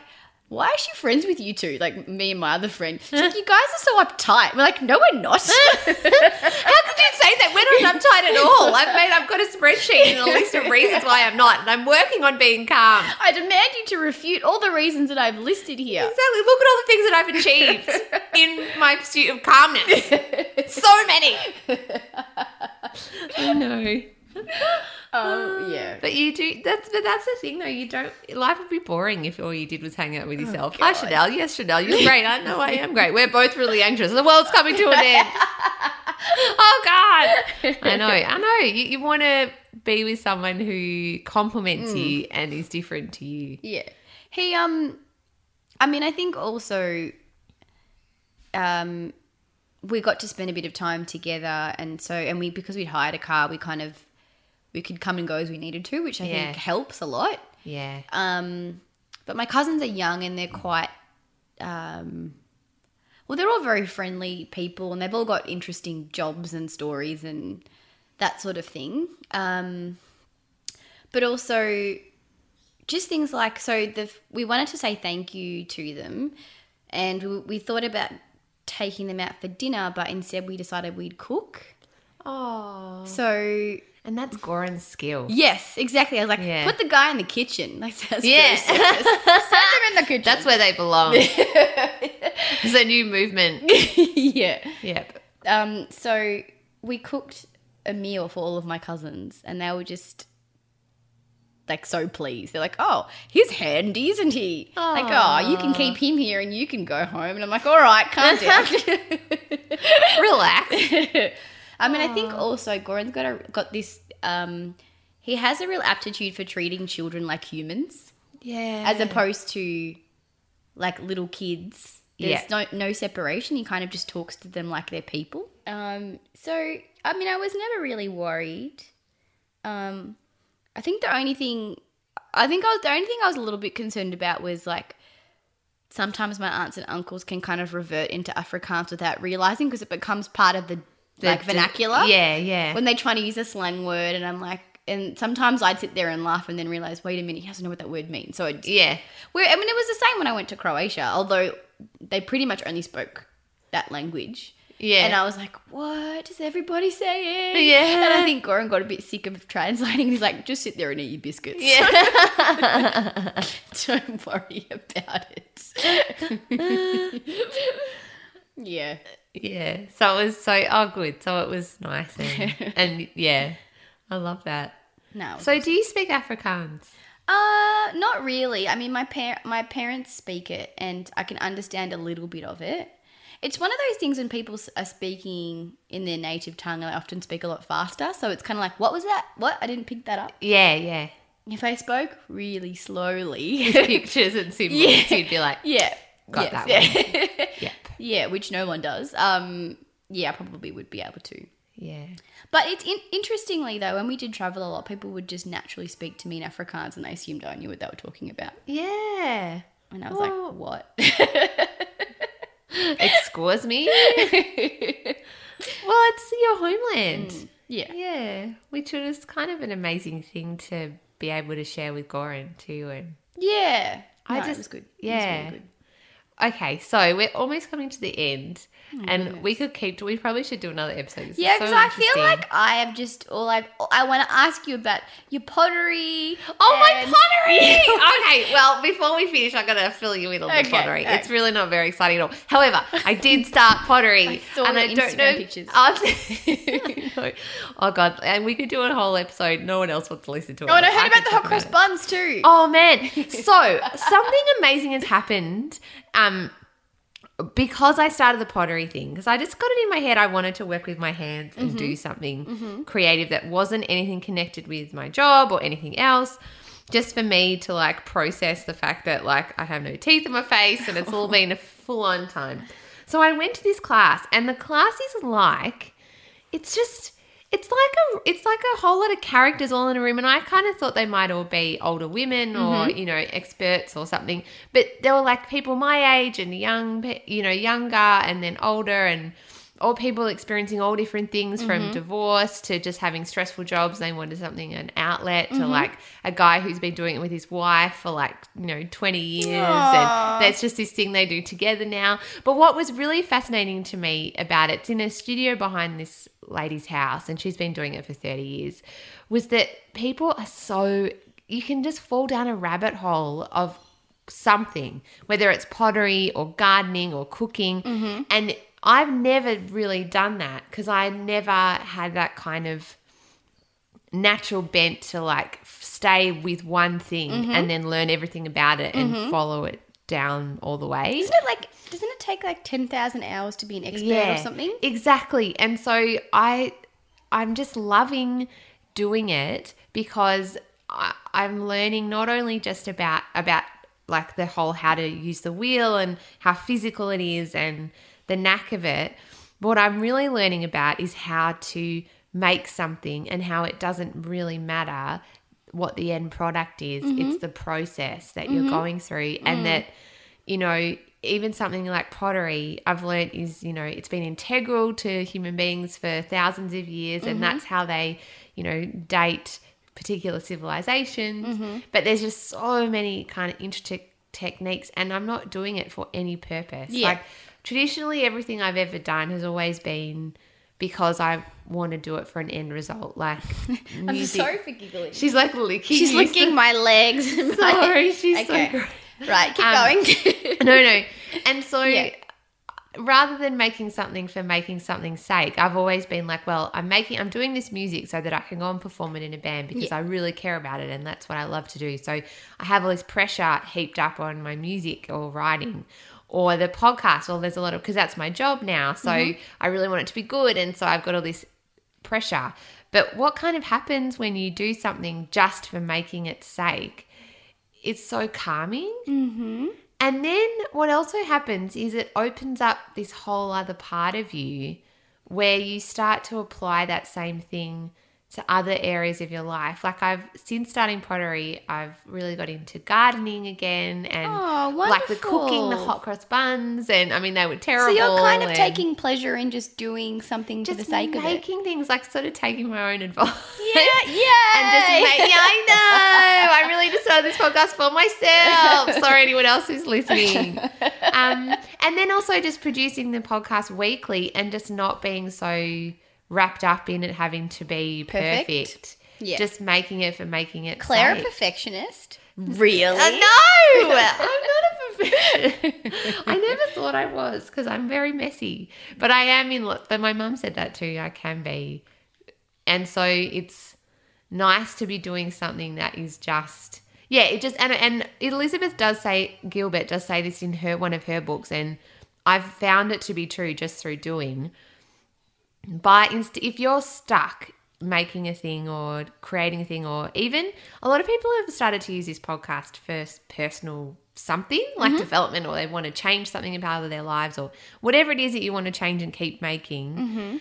why is she friends with you two? Like me and my other friend. She's like, you guys are so uptight. We're like, no, we're not. How could you say that? We're not uptight at all. I've made I've got a spreadsheet and a list of reasons why I'm not, and I'm working on being calm. I demand you to refute all the reasons that I've listed here. Exactly. Look at all the things that I've achieved in my pursuit of calmness. So many. I know. Oh, yeah. But you do that's but that's the thing though, you don't life would be boring if all you did was hang out with yourself. Hi Chanel, yes Chanel, you're great. I know I am great. We're both really anxious. The world's coming to an end. oh God. I know, I know. You, you want to be with someone who compliments you and is different to you. Yeah. He um I mean I think also um we got to spend a bit of time together and so and we because we'd hired a car we kind of we could come and go as we needed to, which I Yeah. think helps a lot. Yeah. Um but my cousins are young and they're quite um well they're all very friendly people and they've all got interesting jobs and stories and that sort of thing. Um but also just things like so the we wanted to say thank you to them and we, we thought about taking them out for dinner but instead we decided we'd cook Oh. so And that's Goran's skill. yes exactly i was like Yeah. put the guy in the kitchen like sounds Yeah. Send him in the kitchen That's where they belong. it's a new movement. yeah Yep. um so we cooked a meal for all of my cousins and they were just like so pleased. They're like, "Oh, he's handy, isn't he?" Like, "Oh, you can keep him here and you can go home." And I'm like, "All right, calm down." Relax. I mean, I think also Goran's got a, got this. Um, he has a real aptitude for treating children like humans, Yeah. as opposed to like little kids. There's Yeah. no no separation. He kind of just talks to them like they're people. Um, so I mean, I was never really worried. Um, I think the only thing, I think I was the only thing I was a little bit concerned about was like sometimes my aunts and uncles can kind of revert into Afrikaans without realizing because it becomes part of the, like The- vernacular. Yeah, yeah. When they're trying to use a slang word, and I'm like, and sometimes I'd sit there and laugh and then realize, wait a minute, he doesn't know what that word means. So I'd, yeah. where I mean, it was the same when I went to Croatia, although they pretty much only spoke that language. Yeah. And I was like, what is everybody saying? Yeah. And I think Goran got a bit sick of translating. He's like, just sit there and eat your biscuits. Yeah. Don't worry about it. yeah. Yeah. So it was so oh good. So it was nice and and yeah, I love that. No. So do you speak Afrikaans? Uh, not really. I mean, my par- my parents speak it, and I can understand a little bit of it. It's one of those things when people are speaking in their native tongue, they often speak a lot faster. So it's kind of like, what was that? What? I didn't pick that up. Yeah, yeah. If I spoke really slowly, Pictures and symbols. Yeah. You'd be like, yeah, Got yes, that yeah. Yep. yeah, which no one does. Um, yeah, I probably would be able to. yeah. But it's in- interestingly though, when we did travel a lot, people would just naturally speak to me in Afrikaans, and they assumed I knew what they were talking about. Yeah. And I was Oh. like, "What?" Excuse me. well, it's your homeland. yeah, Yeah, which was kind of an amazing thing to be able to share with Goran too. And yeah. I No, just- it was good. yeah. it was really good. Okay, so we're almost coming to the end, and we could keep. We probably should do another episode. This is Yeah, so because I feel like I have just all I I want to ask you about your pottery. Oh my pottery! okay, well, before we finish, I'm gonna fill you in on the pottery. okay. It's really not very exciting at all. However, I did start pottery, I and I don't know. pictures. I. Oh god, and we could do a whole episode. No one else wants to listen to it. Oh, and I heard could about the hot cross buns too. Oh man. So something amazing has happened. Um because I started the pottery thing, because I just got it in my head I wanted to work with my hands and do mm-hmm. something mm-hmm. creative that wasn't anything connected with my job or anything else. Just for me to like process the fact that like I have no teeth in my face and it's all been a full on time. So I went to this class and the class is like it's just it's like a it's like a whole lot of characters all in a room and i kind of thought they might all be older women or mm-hmm. you know experts or something but there were like people my age and young you know younger and then older and all people experiencing all different things from mm-hmm. divorce to just having stressful jobs. They wanted something an outlet to mm-hmm. like a guy who's been doing it with his wife for like you know 20 years and that's just this thing they do together now. But what was really fascinating to me about it, it's in a studio behind this lady's house and she's been doing it for 30 years was that people are so you can just fall down a rabbit hole of something whether it's pottery or gardening or cooking mm-hmm. and I've never really done that because I never had that kind of natural bent to like stay with one thing mm-hmm. and then learn everything about it and mm-hmm. follow it down all the way. Isn't it like? Doesn't it take like ten thousand hours to be an expert or something? Exactly. And so I I'm just loving doing it because I, I'm learning not only just about about like the whole how to use the wheel and how physical it is and the knack of it. But what I'm really learning about is how to make something and how it doesn't really matter what the end product is. Mm-hmm. It's the process that you're mm-hmm. going through and mm. that you know, even something like pottery, I've learned is, you know, it's been integral to human beings for thousands of years, and mm-hmm. that's how they, you know, date particular civilizations. But there's just so many kind of intricate techniques, and I'm not doing it for any purpose. Yeah. Like, traditionally, everything I've ever done has always been because I want to do it for an end result. Like, I'm music. sorry for giggling. She's like licking. She's licking my legs. Sorry, she's Okay. so great. Right, keep Um, going. no, no. And so Yeah. rather than making something for making something's sake, I've always been like, well, I'm making I'm doing this music so that I can go and perform it in a band because I really care about it and that's what I love to do. So I have all this pressure heaped up on my music or writing or the podcast. Well, there's a lot of because that's my job now. So I really want it to be good and so I've got all this pressure. But what kind of happens when you do something just for making its sake? It's so calming. Mm-hmm. And then what also happens is it opens up this whole other part of you where you start to apply that same thing to other areas of your life. Like I've since starting pottery, I've really got into gardening again and Oh, like the cooking, the hot cross buns and I mean they were terrible. so you're kind of taking pleasure in just doing something for the sake of it. making things like sort of taking my own advice. Yeah, yeah. And just make, yeah, I know. I really just started this podcast for myself. Sorry, anyone else who's listening. Um, and then also just producing the podcast weekly and just not being so wrapped up in it having to be Perfect. perfect. Yeah. Just making it for making it. Claire, a perfectionist. Really? Uh, no, I'm not a perfectionist. I never thought I was because I'm very messy, but I am in. lo- But my mum said that too. I can be, and so it's nice to be doing something that is just yeah. It just and and Elizabeth does say Gilbert does say this in her one of her books, and I've found it to be true just through doing by inst- if you're stuck making a thing or creating a thing or even a lot of people have started to use this podcast for personal something like mm-hmm. development or they want to change something about their lives or whatever it is that you want to change and keep making mm-hmm.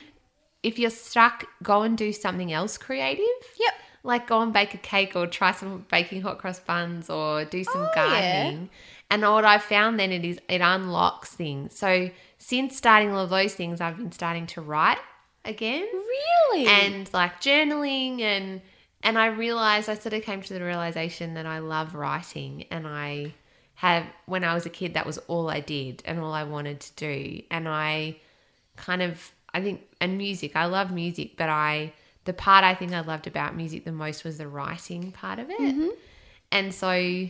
if you're stuck go and do something else creative Yep. like go and bake a cake or try some baking hot cross buns or do some Oh, yeah. gardening. And what I found then it is it unlocks things. So since starting all of those things, I've been starting to write again. Really? and like journaling and and I realized I sort of came to the realization that I love writing and I have when I was a kid that was all I did and all I wanted to do. And I kind of I think and music. I love music but I the part I think I loved about music the most was the writing part of it. Mm-hmm. And so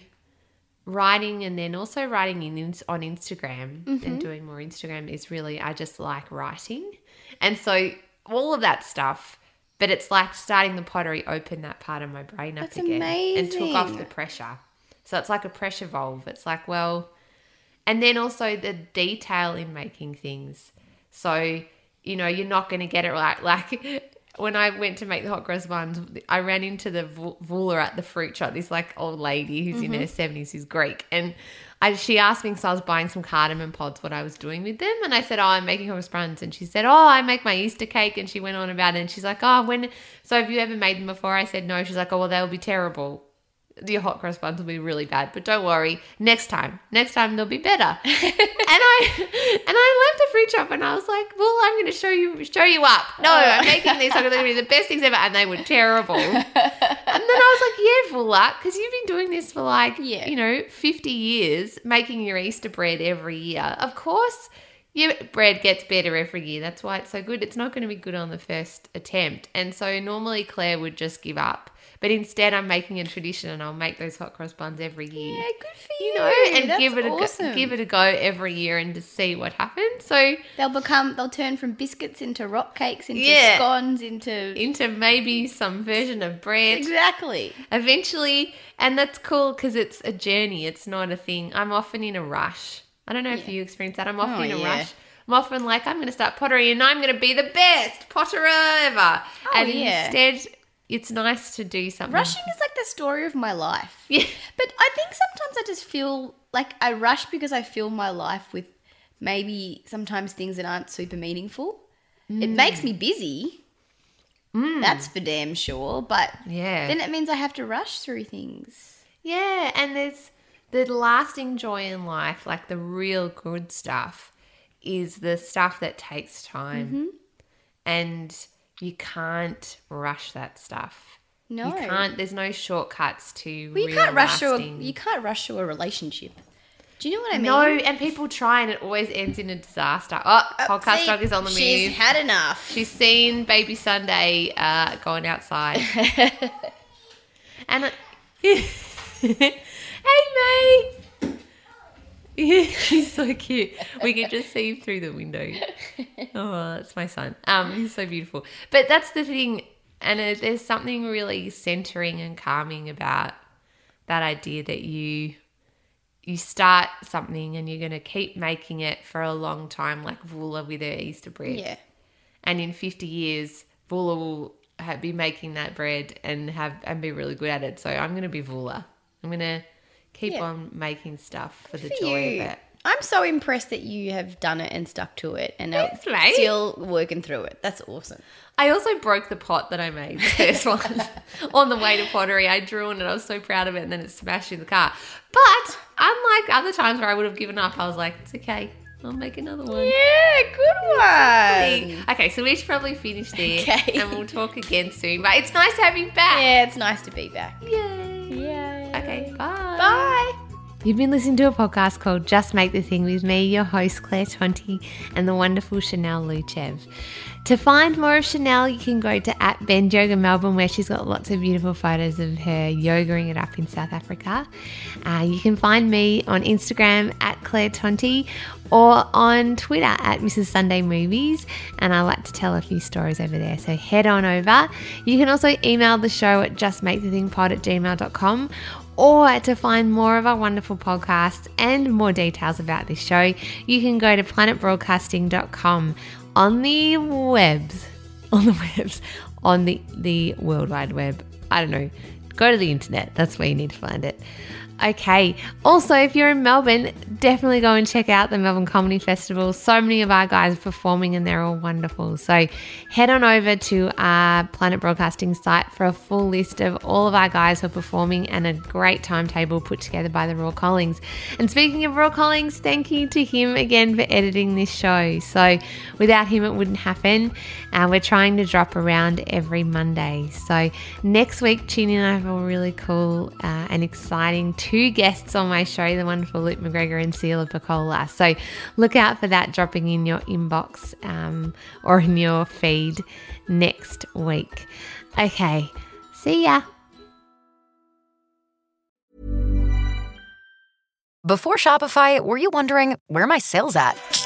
writing and then also writing in on Instagram and mm-hmm. doing more Instagram is really I just like writing. And so all of that stuff, but it's like starting the pottery opened that part of my brain up That's again and took off the pressure. So it's like a pressure valve. It's like, well, and then also the detail in making things. So, you know, you're not going to get it right. Like when I went to make the hot cross buns, I ran into the vu- vula at the fruit shop, this like old lady who's in mm-hmm. her 70s, who's Greek. And I, she asked me, because I was buying some cardamom pods, what I was doing with them. And I said, Oh, I'm making cross buns. And she said, Oh, I make my Easter cake. And she went on about it. And she's like, Oh, when, so have you ever made them before? I said, No. She's like, Oh, well, they'll be terrible your hot cross buns will be really bad, but don't worry. Next time, next time they'll be better. and I and I left the fruit shop and I was like, well, I'm going to show you show you up. No, oh. I'm making these. I'm going to be the best things ever, and they were terrible. and then I was like, yeah, Vula, because you've been doing this for like, Yeah. you know, 50 years, making your Easter bread every year. Of course. Your bread gets better every year. That's why it's so good. It's not going to be good on the first attempt. And so normally Claire would just give up. But instead, I'm making a tradition and I'll make those hot cross buns every year. yeah, good for you. You know, and That's give it a awesome. go, give it a go every year and to see what happens. So They'll become. They'll turn from biscuits into rock cakes, into Yeah. scones, into into maybe some version of bread exactly. eventually, and that's cool because it's a journey. It's not a thing. I'm often in a rush. I don't know if you experience that. I'm often Oh, in a oh, yeah. rush. I'm often like, I'm going to start pottery and I'm going to be the best potterer ever. Oh, and Oh, yeah. instead, it's nice to do something. Rushing is like the story of my life. Yeah. But I think sometimes I just feel like I rush because I fill my life with maybe sometimes things that aren't super meaningful. It makes me busy. That's for damn sure. But Yeah. then it means I have to rush through things. Yeah, and there's the lasting joy in life, like the real good stuff, is the stuff that takes time. Mm-hmm. And you can't rush that stuff. No. You can't there's no shortcuts to Well, you can't rush through a, you can't rush through a relationship. Do you know what I mean? No, and people try and it always ends in a disaster. Oh, podcast See, dog is on the move. She's had enough. She's seen Baby Sunday uh, going outside. and I- hey, mate. Yeah, he's so cute. We can just see him through the window. Oh, that's my son. Um, he's so beautiful. But that's the thing, and there's something really centering and calming about that idea that you you start something and you're going to keep making it for a long time, like Vula with her Easter bread yeah. and in 50 years Vula will ha be making that bread and have and be really good at it so i'm going to be Vula. i'm going to keep Yeah. on making stuff for the For joy you. of it I'm so impressed that you have done it and stuck to it and are Thanks, still working through it. That's awesome. i also broke the pot that i made the first one on the way to pottery i drew on it i was so proud of it and then it smashed in the car but unlike other times where i would have given up i was like it's okay i'll make another one Yeah, good one. Okay, so we should probably finish there, Okay. and we'll talk again soon. But it's nice to have you back. Yeah, it's nice to be back. Yay! Yay. Okay, bye. Bye. You've been listening to a podcast called Just Make the Thing with me, your host, Claire Tonti, and the wonderful Chanel Luchev. To find more of Chanel, you can go to at Bend Yoga Melbourne, where she's got lots of beautiful photos of her yogaing it up in South Africa. Uh, you can find me on Instagram at Claire Tonti or on Twitter at Mrs. Sunday Movies, and I like to tell a few stories over there. So head on over. You can also email the show at justmakethethingpod at gmail.com or to find more of our wonderful podcasts and more details about this show, you can go to planetbroadcasting.com on the webs, on the webs, on the, the World Wide Web. I don't know. Go to the internet. That's where you need to find it. Okay. Also, if you're in Melbourne, definitely go and check out the Melbourne Comedy Festival. So many of our guys are performing and they're all wonderful. So head on over to our Planet Broadcasting site for a full list of all of our guys who are performing and a great timetable put together by the Raw Collings. And speaking of Raw Collings, thank you to him again for editing this show. So without him, it wouldn't happen. And uh, we're trying to drop around every Monday. So next week, tune in. I have a really cool uh, and exciting two guests on my show, the wonderful Luke McGregor and Celia Pacquola. So look out for that dropping in your inbox um, or in your feed next week. Okay, see ya. Before Shopify, were you wondering where my sales at?